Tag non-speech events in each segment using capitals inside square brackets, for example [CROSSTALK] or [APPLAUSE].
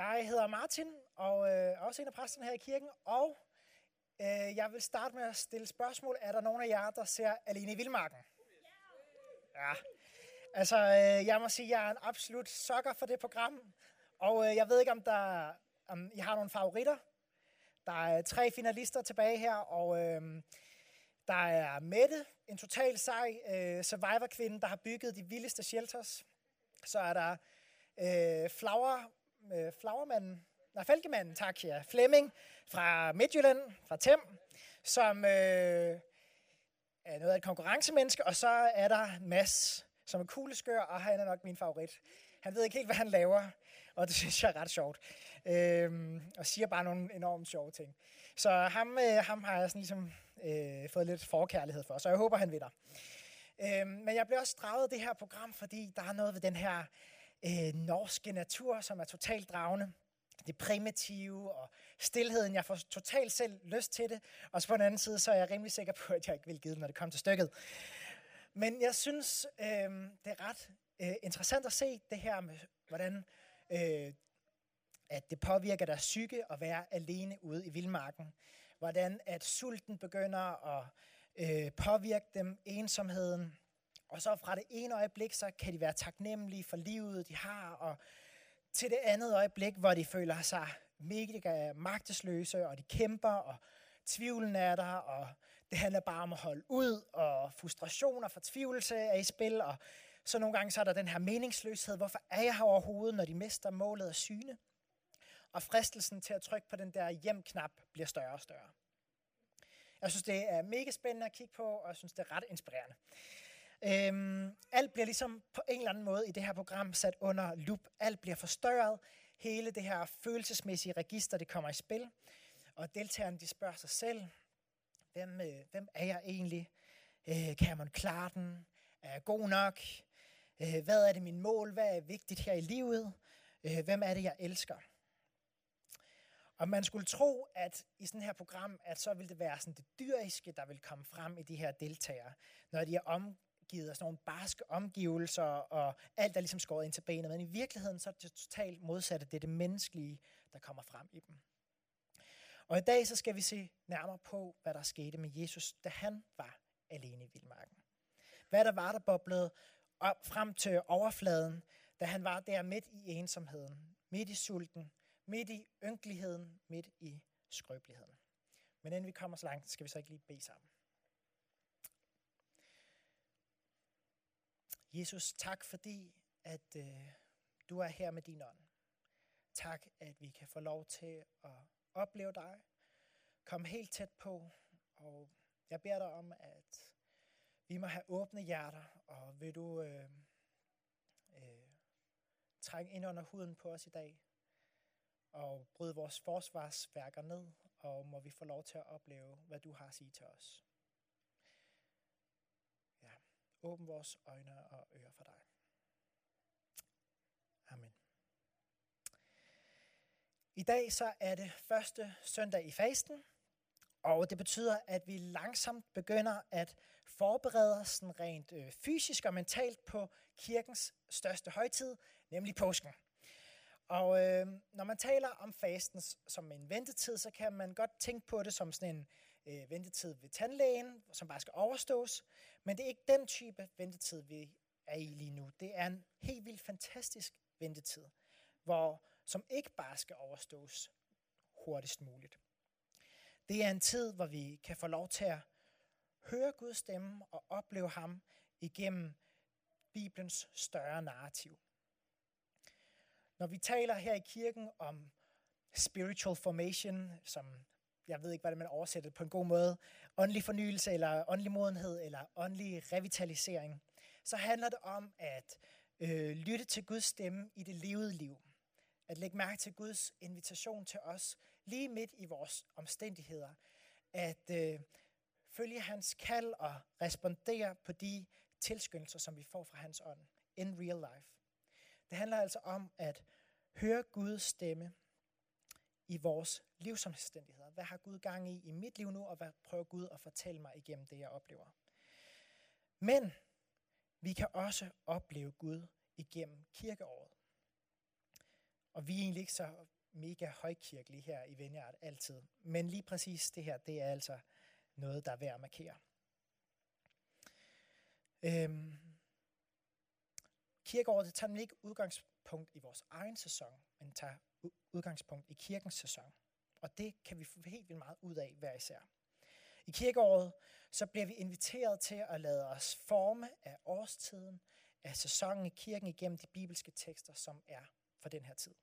Jeg hedder Martin, og øh, er også en af præsterne her i kirken, og øh, jeg vil starte med at stille spørgsmål. Er der nogen af jer, der ser Alene i Vildmarken? Ja. Altså, øh, jeg må sige, at jeg er en absolut sokker for det program, og øh, jeg ved ikke, om, der, om I har nogle favoritter. Der er tre finalister tilbage her, og øh, der er Mette, en total sej øh, survivor-kvinde, der har bygget de vildeste shelters. Så er der øh, Flower, øh, flagermanden, nej, falkemanden, tak, ja, Flemming fra Midtjylland, fra Tem, som øh, er noget af et konkurrencemenneske, og så er der Mads, som er kugleskør, og han er nok min favorit. Han ved ikke helt, hvad han laver, og det synes jeg er ret sjovt. Øh, og siger bare nogle enormt sjove ting. Så ham, øh, ham har jeg sådan ligesom øh, fået lidt forkærlighed for, så jeg håber, han vinder. Øh, men jeg bliver også draget det her program, fordi der er noget ved den her øh, norske natur, som er totalt dragende. Det primitive og stillheden. Jeg får totalt selv lyst til det. Og så på den anden side, så er jeg rimelig sikker på, at jeg ikke vil give det, når det kommer til stykket. Men jeg synes, øh, det er ret øh, interessant at se det her med, hvordan øh, at det påvirker deres psyke at være alene ude i vildmarken. Hvordan at sulten begynder at øh, påvirke dem, ensomheden. Og så fra det ene øjeblik, så kan de være taknemmelige for livet, de har, og til det andet øjeblik, hvor de føler sig mega magtesløse, og de kæmper, og tvivlen er der, og det handler bare om at holde ud, og frustration og fortvivlelse er i spil, og så nogle gange så er der den her meningsløshed. Hvorfor er jeg her overhovedet, når de mister målet af syne? Og fristelsen til at trykke på den der hjem-knap bliver større og større. Jeg synes, det er mega spændende at kigge på, og jeg synes, det er ret inspirerende. Øhm, alt bliver ligesom på en eller anden måde i det her program sat under lup. Alt bliver forstørret. Hele det her følelsesmæssige register, det kommer i spil. Og deltagerne, de spørger sig selv, hvem, øh, hvem er jeg egentlig? Øh, kan man klare den? Er jeg god nok? Øh, hvad er det min mål? Hvad er vigtigt her i livet? Øh, hvem er det, jeg elsker? Og man skulle tro, at i sådan her program, at så ville det være sådan det dyriske, der vil komme frem i de her deltagere, når de er om, omgivet af sådan nogle barske omgivelser, og alt er ligesom skåret ind til benet. Men i virkeligheden, så er det totalt modsatte. Det er det menneskelige, der kommer frem i dem. Og i dag så skal vi se nærmere på, hvad der skete med Jesus, da han var alene i vildmarken. Hvad der var, der boblede op frem til overfladen, da han var der midt i ensomheden, midt i sulten, midt i ynkeligheden, midt i skrøbeligheden. Men inden vi kommer så langt, skal vi så ikke lige bede sammen. Jesus, tak fordi, at øh, du er her med din ånd. Tak, at vi kan få lov til at opleve dig, Kom helt tæt på, og jeg beder dig om, at vi må have åbne hjerter, og vil du øh, øh, trænge ind under huden på os i dag, og bryde vores forsvarsværker ned, og må vi få lov til at opleve, hvad du har at sige til os. Ja, åbn vores øjne og ører for dig. Amen. I dag så er det første søndag i fasten, og det betyder, at vi langsomt begynder at forberede os rent øh, fysisk og mentalt på kirkens største højtid, nemlig påsken. Og øh, når man taler om fasten som en ventetid, så kan man godt tænke på det som sådan en øh, ventetid ved tandlægen, som bare skal overstås. Men det er ikke den type ventetid, vi er i lige nu. Det er en helt vildt fantastisk ventetid, hvor, som ikke bare skal overstås hurtigst muligt. Det er en tid, hvor vi kan få lov til at høre Guds stemme og opleve ham igennem Bibelens større narrativ. Når vi taler her i kirken om spiritual formation, som jeg ved ikke, hvordan man oversætter det på en god måde, åndelig fornyelse eller åndelig modenhed eller åndelig revitalisering, så handler det om at øh, lytte til Guds stemme i det levede liv. At lægge mærke til Guds invitation til os lige midt i vores omstændigheder. At øh, følge hans kald og respondere på de tilskyndelser, som vi får fra hans ånd in real life. Det handler altså om at høre Guds stemme i vores livsomstændigheder. Hvad har Gud gang i i mit liv nu, og hvad prøver Gud at fortælle mig igennem det, jeg oplever? Men vi kan også opleve Gud igennem kirkeåret. Og vi er egentlig ikke så mega højkirkelige her i Vineyard altid. Men lige præcis det her, det er altså noget, der er værd at markere. Øhm, kirkeåret det tager nemlig ikke udgangspunkt i vores egen sæson, men tager udgangspunkt i kirkens sæson. Og det kan vi få helt vildt meget ud af hver især. I kirkeåret så bliver vi inviteret til at lade os forme af årstiden, af sæsonen i kirken igennem de bibelske tekster, som er for den her tid.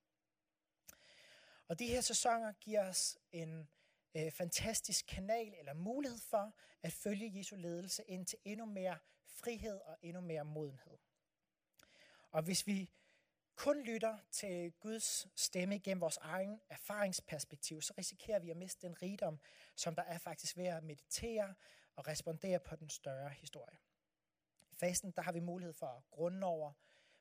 Og de her sæsoner giver os en øh, fantastisk kanal eller mulighed for at følge Jesu ledelse ind til endnu mere frihed og endnu mere modenhed. Og hvis vi kun lytter til Guds stemme gennem vores egen erfaringsperspektiv, så risikerer vi at miste den rigdom, som der er faktisk ved at meditere og respondere på den større historie. I fasten der har vi mulighed for at grunde over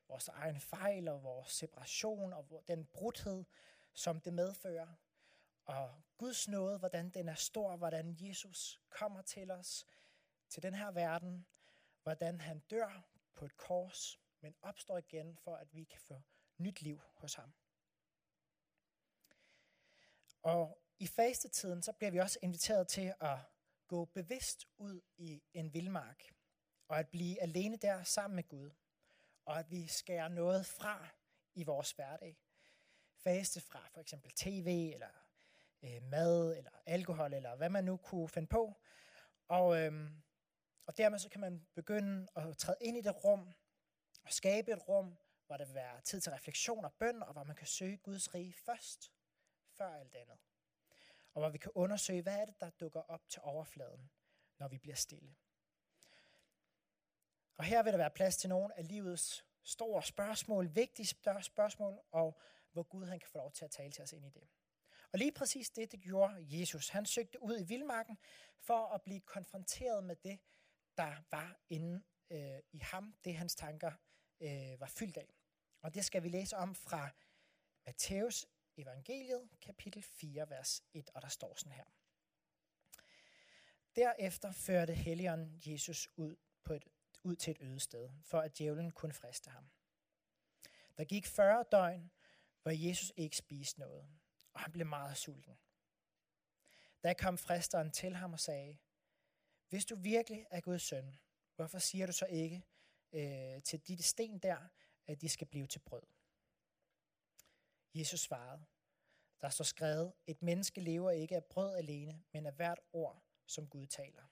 vores egen fejl og vores separation og den brudhed, som det medfører. Og Guds nåde, hvordan den er stor, hvordan Jesus kommer til os, til den her verden, hvordan han dør på et kors, men opstår igen for, at vi kan få nyt liv hos ham. Og i fastetiden, så bliver vi også inviteret til at gå bevidst ud i en vildmark, og at blive alene der sammen med Gud, og at vi skærer noget fra i vores hverdag. Faste fra for eksempel tv, eller øh, mad, eller alkohol, eller hvad man nu kunne finde på. Og, øhm, og dermed så kan man begynde at træde ind i det rum, og skabe et rum, hvor der vil være tid til refleksion og bøn, og hvor man kan søge Guds rige først, før alt andet. Og hvor vi kan undersøge, hvad er det, der dukker op til overfladen, når vi bliver stille. Og her vil der være plads til nogle af livets store spørgsmål, vigtige spørgsmål, og hvor Gud han kan få lov til at tale til os ind i det. Og lige præcis det, det gjorde Jesus. Han søgte ud i vildmarken for at blive konfronteret med det, der var inde øh, i ham, det hans tanker øh, var fyldt af. Og det skal vi læse om fra Matthæus evangeliet, kapitel 4, vers 1, og der står sådan her. Derefter førte Helligånden Jesus ud, på et, ud til et øde sted, for at djævlen kunne friste ham. Der gik 40 døgn, hvor Jesus ikke spiste noget, og han blev meget sulten. Da kom fristeren til ham og sagde, hvis du virkelig er Guds søn, hvorfor siger du så ikke øh, til de sten der, at de skal blive til brød? Jesus svarede, der står skrevet, et menneske lever ikke af brød alene, men af hvert ord, som Gud taler.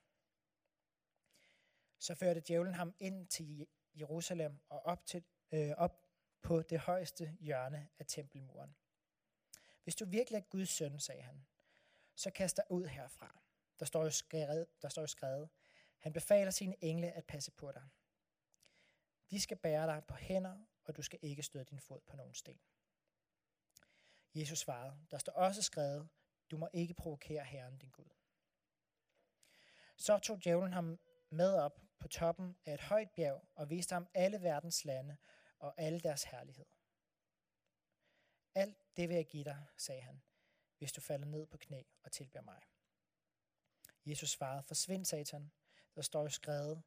Så førte djævlen ham ind til Jerusalem og op, til, øh, op på det højeste hjørne af tempelmuren. Hvis du virkelig er Guds søn, sagde han, så kast dig ud herfra. Der står jo skrevet, der står jo skrevet han befaler sine engle at passe på dig. De skal bære dig på hænder, og du skal ikke støde din fod på nogen sten. Jesus svarede, der står også skrevet, du må ikke provokere Herren din Gud. Så tog djævlen ham med op på toppen af et højt bjerg og viste ham alle verdens lande og alle deres herlighed. Alt det vil jeg give dig, sagde han, hvis du falder ned på knæ og tilbeder mig. Jesus svarede, forsvind satan, der står jo skrevet,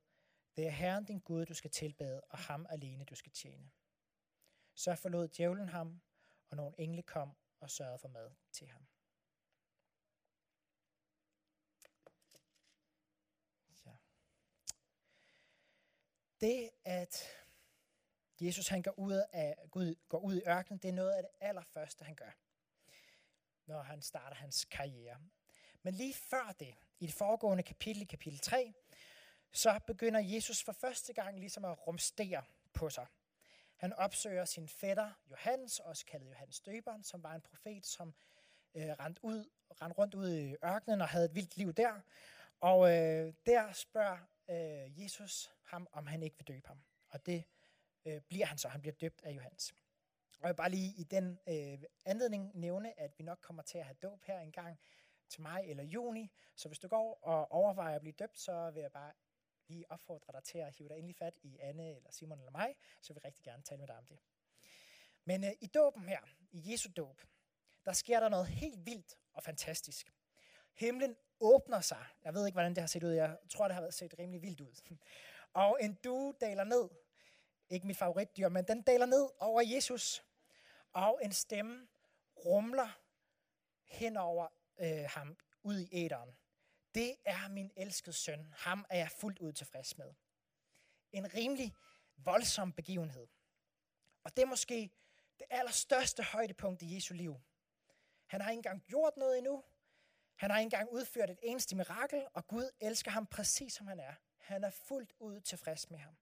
det er Herren din Gud, du skal tilbede, og ham alene du skal tjene. Så forlod djævlen ham, og nogle engle kom og sørgede for mad til ham. Ja. Det, at Jesus han går ud, af, Gud, går ud i ørkenen, det er noget af det allerførste, han gør, når han starter hans karriere. Men lige før det, i det foregående kapitel, kapitel 3, så begynder Jesus for første gang ligesom at rumstere på sig. Han opsøger sin fætter Johannes, også kaldet Johannes Døberen, som var en profet, som øh, rendte, ud, rendte rundt ud i ørkenen og havde et vildt liv der. Og øh, der spørger øh, Jesus ham, om han ikke vil døbe ham. Og det øh, bliver han så. Han bliver døbt af Johannes. Og jeg vil bare lige i den øh, anledning nævne, at vi nok kommer til at have dåb her en gang til maj eller juni. Så hvis du går og overvejer at blive døbt, så vil jeg bare lige opfordre dig til at hive dig endelig fat i Anne eller Simon eller mig, så vil vi rigtig gerne tale med dig om det. Men øh, i dåben her, i Jesu dåb, der sker der noget helt vildt og fantastisk. Himlen åbner sig. Jeg ved ikke, hvordan det har set ud. Jeg tror, det har set rimelig vildt ud. [LAUGHS] Og en due daler ned. Ikke mit favoritdyr, men den daler ned over Jesus. og en stemme rumler hen over øh, ham ud i æderen. Det er min elskede søn. Ham er jeg fuldt ud tilfreds med. En rimelig voldsom begivenhed. Og det er måske det allerstørste højdepunkt i Jesu liv. Han har ikke engang gjort noget endnu. Han har ikke engang udført et eneste mirakel, og Gud elsker ham præcis som han er. Han er fuldt ud tilfreds med ham.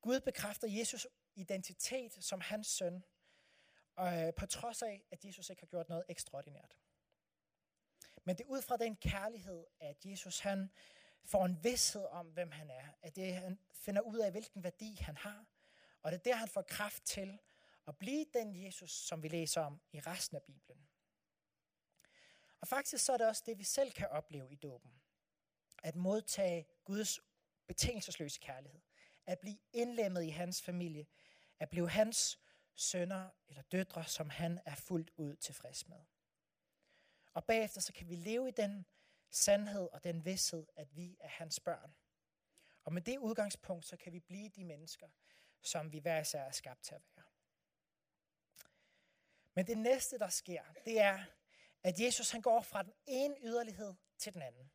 Gud bekræfter Jesus identitet som hans søn, og øh, på trods af, at Jesus ikke har gjort noget ekstraordinært. Men det er ud fra den kærlighed, at Jesus han får en vidshed om, hvem han er. At det, han finder ud af, hvilken værdi han har. Og det er der, han får kraft til at blive den Jesus, som vi læser om i resten af Bibelen. Og faktisk så er det også det, vi selv kan opleve i dåben. At modtage Guds betingelsesløse kærlighed. At blive indlemmet i hans familie. At blive hans sønner eller døtre, som han er fuldt ud tilfreds med. Og bagefter så kan vi leve i den sandhed og den vidshed, at vi er hans børn. Og med det udgangspunkt, så kan vi blive de mennesker, som vi hver især er skabt til at være. Men det næste, der sker, det er, at Jesus han går fra den ene yderlighed til den anden.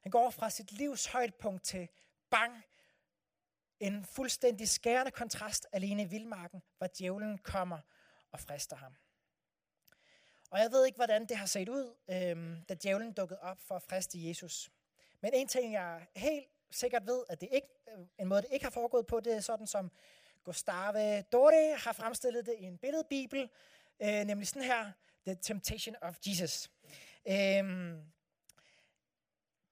Han går fra sit livs højdepunkt til bang, en fuldstændig skærende kontrast alene i vildmarken, hvor djævlen kommer og frister ham. Og jeg ved ikke, hvordan det har set ud, øhm, da djævlen dukkede op for at friste Jesus. Men en ting, jeg helt sikkert ved, at det ikke, øh, en måde, det ikke har foregået på, det er sådan, som Gustave Dore har fremstillet det i en billedbibel, øh, nemlig sådan her, The Temptation of Jesus. Øhm,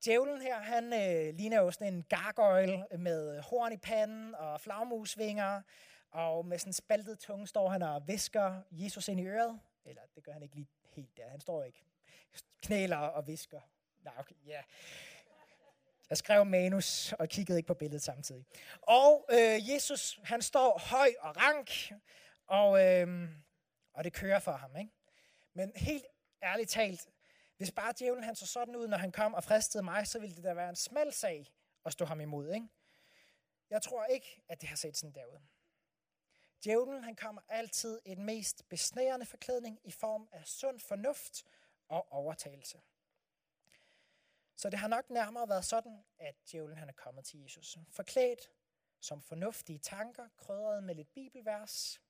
djævlen her, han øh, ligner jo sådan en gargoyle med horn i panden og flagmusvinger, og med sådan en spaltet tunge står han og visker Jesus ind i øret. Eller det gør han ikke lige helt der. Han står ikke knæler og visker. Nej, okay, ja. Yeah. Jeg skrev manus og kiggede ikke på billedet samtidig. Og øh, Jesus, han står høj og rank, og, øh, og det kører for ham. Ikke? Men helt ærligt talt, hvis bare djævlen han så sådan ud, når han kom og fristede mig, så ville det da være en smal sag at stå ham imod. Ikke? Jeg tror ikke, at det har set sådan derud. Djævlen han kommer altid i den mest besnærende forklædning i form af sund fornuft og overtagelse. Så det har nok nærmere været sådan, at djævlen han er kommet til Jesus. Forklædt som fornuftige tanker, krydret med lidt bibelvers.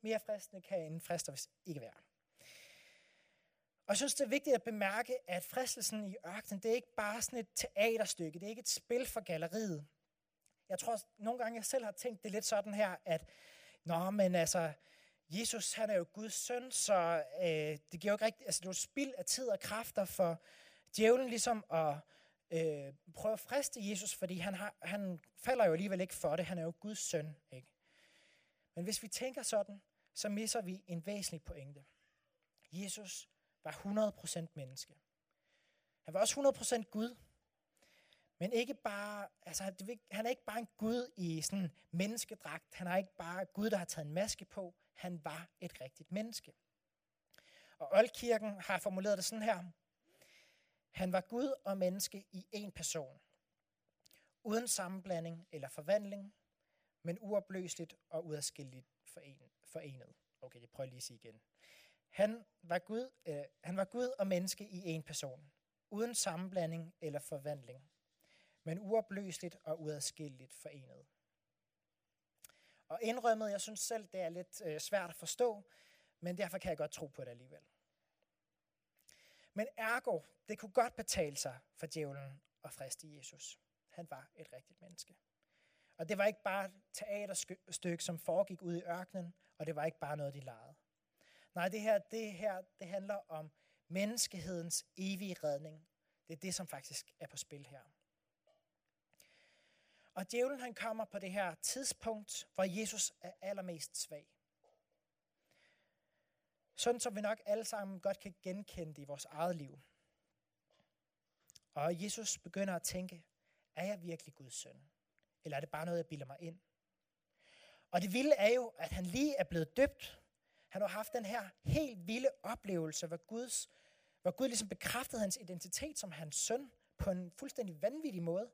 Mere fristende kan en frister hvis ikke være. Og jeg synes, det er vigtigt at bemærke, at fristelsen i ørkenen, det er ikke bare sådan et teaterstykke. Det er ikke et spil for galleriet. Jeg tror, nogle gange jeg selv har tænkt det lidt sådan her, at Nå, men altså, Jesus han er jo Guds søn, så øh, det giver jo ikke rigtigt, altså det er jo spild af tid og kræfter for djævlen ligesom at øh, prøve at friste Jesus, fordi han, har, han falder jo alligevel ikke for det, han er jo Guds søn. Ikke? Men hvis vi tænker sådan, så misser vi en væsentlig pointe. Jesus var 100% menneske. Han var også 100% Gud. Men ikke bare, altså, han er ikke bare en Gud i sådan menneskedragt. Han er ikke bare Gud, der har taget en maske på. Han var et rigtigt menneske. Og Oldkirken har formuleret det sådan her. Han var Gud og menneske i én person. Uden sammenblanding eller forvandling, men uopløseligt og uadskilleligt forenet. Okay, det prøver lige at sige igen. Han var, Gud, øh, han var Gud og menneske i én person. Uden sammenblanding eller forvandling men uopløseligt og uadskilleligt forenet. Og indrømmet, jeg synes selv, det er lidt øh, svært at forstå, men derfor kan jeg godt tro på det alligevel. Men ergo, det kunne godt betale sig for djævlen at friste Jesus. Han var et rigtigt menneske. Og det var ikke bare et teaterstykke, som foregik ude i ørkenen, og det var ikke bare noget, de legede. Nej, det her, det her det handler om menneskehedens evige redning. Det er det, som faktisk er på spil her. Og djævlen han kommer på det her tidspunkt, hvor Jesus er allermest svag. Sådan som vi nok alle sammen godt kan genkende det i vores eget liv. Og Jesus begynder at tænke, er jeg virkelig Guds søn? Eller er det bare noget, jeg bilder mig ind? Og det vilde er jo, at han lige er blevet døbt. Han har haft den her helt vilde oplevelse, hvor, Guds, hvor Gud ligesom bekræftede hans identitet som hans søn på en fuldstændig vanvittig måde.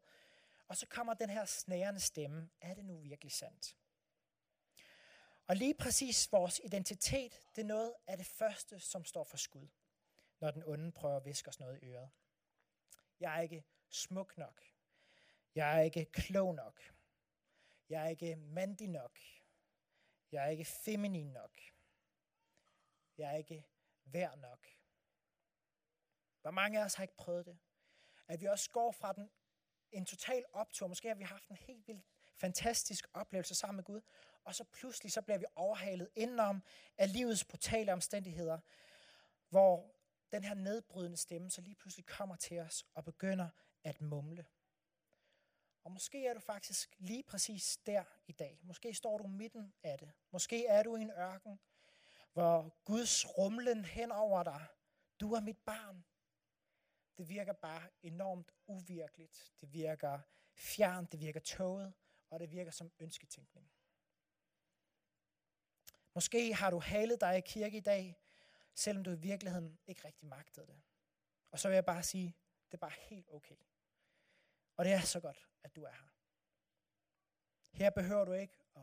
Og så kommer den her snærende stemme. Er det nu virkelig sandt? Og lige præcis vores identitet, det er noget af det første, som står for skud, når den onde prøver at viske os noget i øret. Jeg er ikke smuk nok. Jeg er ikke klog nok. Jeg er ikke mandig nok. Jeg er ikke feminin nok. Jeg er ikke værd nok. Hvor mange af os har ikke prøvet det? At vi også går fra den en total optur. Måske har vi haft en helt vildt fantastisk oplevelse sammen med Gud. Og så pludselig så bliver vi overhalet indenom af livets brutale omstændigheder, hvor den her nedbrydende stemme så lige pludselig kommer til os og begynder at mumle. Og måske er du faktisk lige præcis der i dag. Måske står du midten af det. Måske er du i en ørken, hvor Guds rumlen hen over dig. Du er mit barn. Det virker bare enormt uvirkeligt. Det virker fjernt, det virker tåget, og det virker som ønsketænkning. Måske har du halet dig i kirke i dag, selvom du i virkeligheden ikke rigtig magtede det. Og så vil jeg bare sige, det er bare helt okay. Og det er så godt, at du er her. Her behøver du ikke at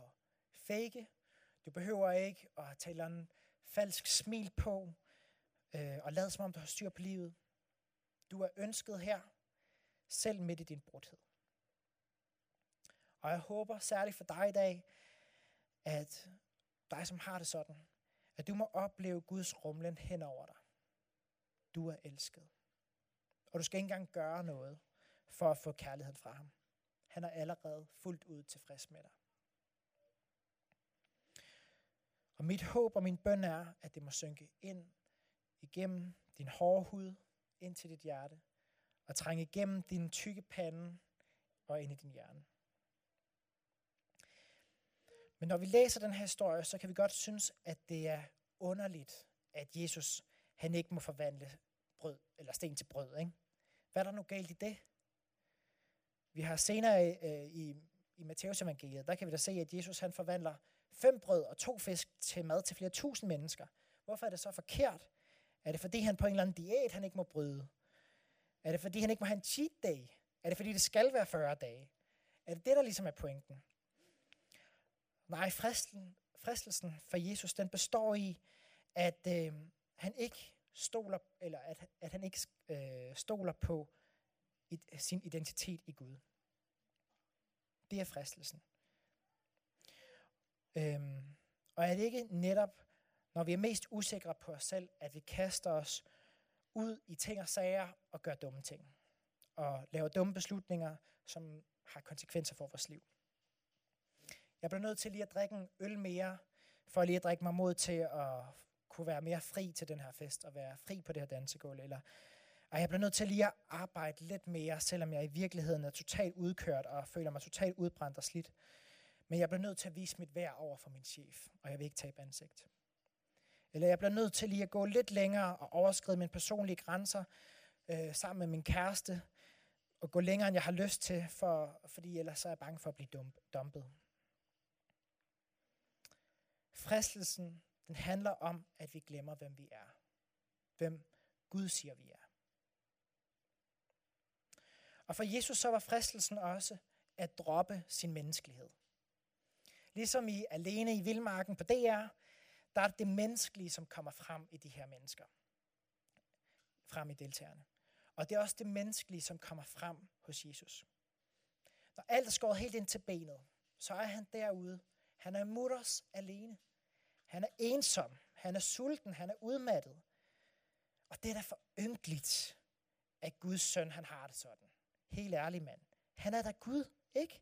fake. Du behøver ikke at tage en falsk smil på øh, og lade som om du har styr på livet. Du er ønsket her, selv midt i din brudhed. Og jeg håber særligt for dig i dag, at dig, som har det sådan, at du må opleve Guds rumlen hen over dig. Du er elsket. Og du skal ikke engang gøre noget for at få kærligheden fra ham. Han er allerede fuldt ud tilfreds med dig. Og mit håb og min bøn er, at det må synke ind igennem din hårde hud, ind til dit hjerte, og trænge igennem din tykke pande og ind i din hjerne. Men når vi læser den her historie, så kan vi godt synes, at det er underligt, at Jesus han ikke må forvandle brød, eller sten til brød. Ikke? Hvad er der nu galt i det? Vi har senere øh, i, i Matteus evangeliet, der kan vi da se, at Jesus han forvandler fem brød og to fisk til mad til flere tusind mennesker. Hvorfor er det så forkert? Er det fordi han på en eller anden diæt, han ikke må bryde? Er det fordi han ikke må have en cheat day? Er det fordi det skal være 40 dage? Er det det, der ligesom er pointen? Nej, fristelsen, fristelsen for Jesus, den består i, at øh, han ikke stoler, eller at, at han ikke øh, stoler på sin identitet i Gud. Det er fristelsen. Øhm, og er det ikke netop, når vi er mest usikre på os selv, at vi kaster os ud i ting og sager og gør dumme ting? Og laver dumme beslutninger, som har konsekvenser for vores liv. Jeg bliver nødt til lige at drikke en øl mere, for lige at drikke mig mod til at kunne være mere fri til den her fest, og være fri på det her dansegulv, eller og jeg bliver nødt til lige at arbejde lidt mere, selvom jeg i virkeligheden er totalt udkørt og føler mig totalt udbrændt og slidt. Men jeg bliver nødt til at vise mit værd over for min chef, og jeg vil ikke tabe ansigt. Eller jeg bliver nødt til lige at gå lidt længere og overskride mine personlige grænser øh, sammen med min kæreste, og gå længere, end jeg har lyst til, for, fordi ellers så er jeg bange for at blive dumpet. Fristelsen, den handler om, at vi glemmer, hvem vi er. Hvem Gud siger, vi er. Og for Jesus så var fristelsen også at droppe sin menneskelighed. Ligesom i Alene i Vildmarken på DR, der er det menneskelige, som kommer frem i de her mennesker. Frem i deltagerne. Og det er også det menneskelige, som kommer frem hos Jesus. Når alt er skåret helt ind til benet, så er han derude. Han er mutters alene. Han er ensom. Han er sulten. Han er udmattet. Og det er da for ynkeligt, at Guds søn han har det sådan. Helt ærlig mand. Han er da Gud, ikke?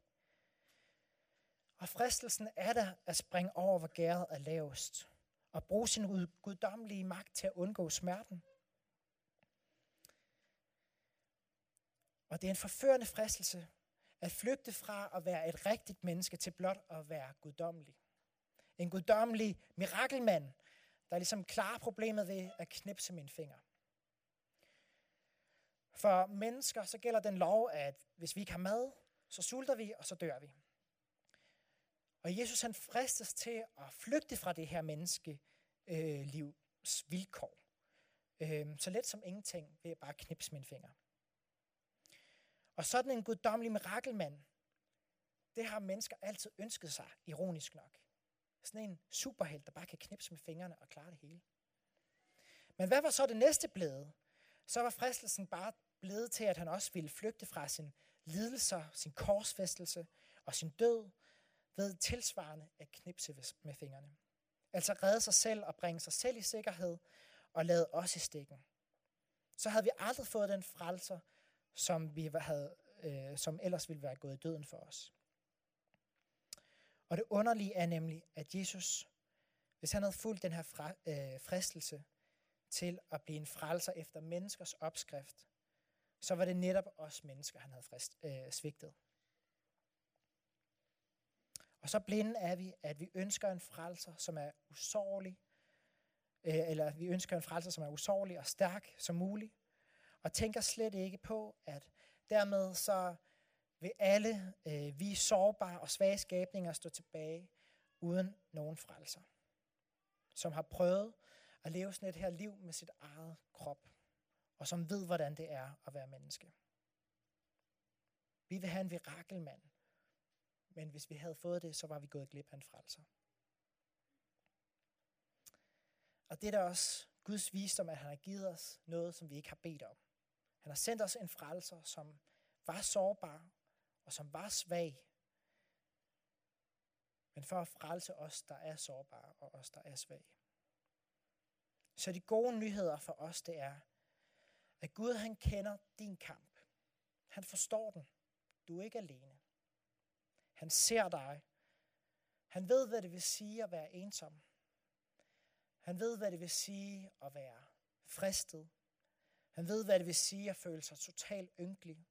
Og fristelsen er der at springe over, hvor gæret er lavest. Og bruge sin guddommelige magt til at undgå smerten. Og det er en forførende fristelse at flygte fra at være et rigtigt menneske til blot at være guddommelig. En guddommelig mirakelmand, der ligesom klarer problemet ved at knipse mine finger. For mennesker så gælder den lov, at hvis vi ikke har mad, så sulter vi, og så dør vi. Og Jesus han fristes til at flygte fra det her menneske øh, livs vilkår. Øh, så let som ingenting ved at bare knipse mine fingre. Og sådan en guddommelig mirakelmand, det har mennesker altid ønsket sig, ironisk nok. Sådan en superhelt, der bare kan knipse med fingrene og klare det hele. Men hvad var så det næste blevet? Så var fristelsen bare blevet til, at han også ville flygte fra sin lidelser, sin korsfæstelse og sin død ved tilsvarende at knipse med fingrene. Altså redde sig selv og bringe sig selv i sikkerhed og lade os i stikken. Så havde vi aldrig fået den frelser, som, vi havde, øh, som ellers ville være gået i døden for os. Og det underlige er nemlig, at Jesus, hvis han havde fulgt den her fra, øh, fristelse til at blive en frelser efter menneskers opskrift, så var det netop os mennesker, han havde frist, øh, svigtet. Og så blinde er vi, at vi ønsker en frelser, som er usårlig, øh, eller vi ønsker en frelser, som er usårlig og stærk som muligt, og tænker slet ikke på, at dermed så vil alle øh, vi sårbare og svage skabninger stå tilbage uden nogen frelser, som har prøvet at leve sådan et her liv med sit eget krop, og som ved, hvordan det er at være menneske. Vi vil have en mirakelmand, men hvis vi havde fået det, så var vi gået glip af en frelser. Og det er da også Guds visdom, at han har givet os noget, som vi ikke har bedt om. Han har sendt os en frelser, som var sårbar og som var svag. Men for at frelse os, der er sårbare og os, der er svage. Så de gode nyheder for os, det er, at Gud han kender din kamp. Han forstår den. Du er ikke alene. Han ser dig. Han ved, hvad det vil sige at være ensom. Han ved, hvad det vil sige at være fristet. Han ved, hvad det vil sige at føle sig totalt ynkelig.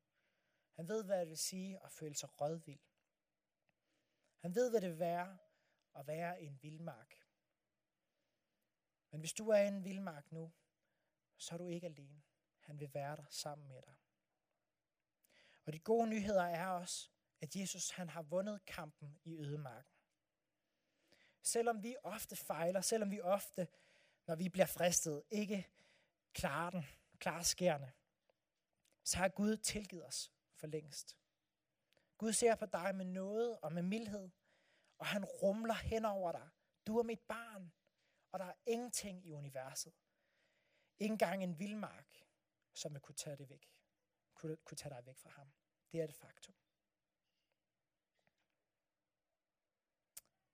Han ved, hvad det vil sige at føle sig rødvild. Han ved, hvad det vil være at være i en vildmark. Men hvis du er i en vildmark nu, så er du ikke alene. Han vil være der sammen med dig. Og de gode nyheder er også, at Jesus han har vundet kampen i ødemarken. Selvom vi ofte fejler, selvom vi ofte, når vi bliver fristet, ikke klarer den, klarer skærende, så har Gud tilgivet os for længst. Gud ser på dig med noget og med mildhed, og han rumler hen over dig. Du er mit barn, og der er ingenting i universet. Ikke engang en vildmark, som vil kunne tage det væk. Kunne, kunne tage dig væk fra ham. Det er det faktum.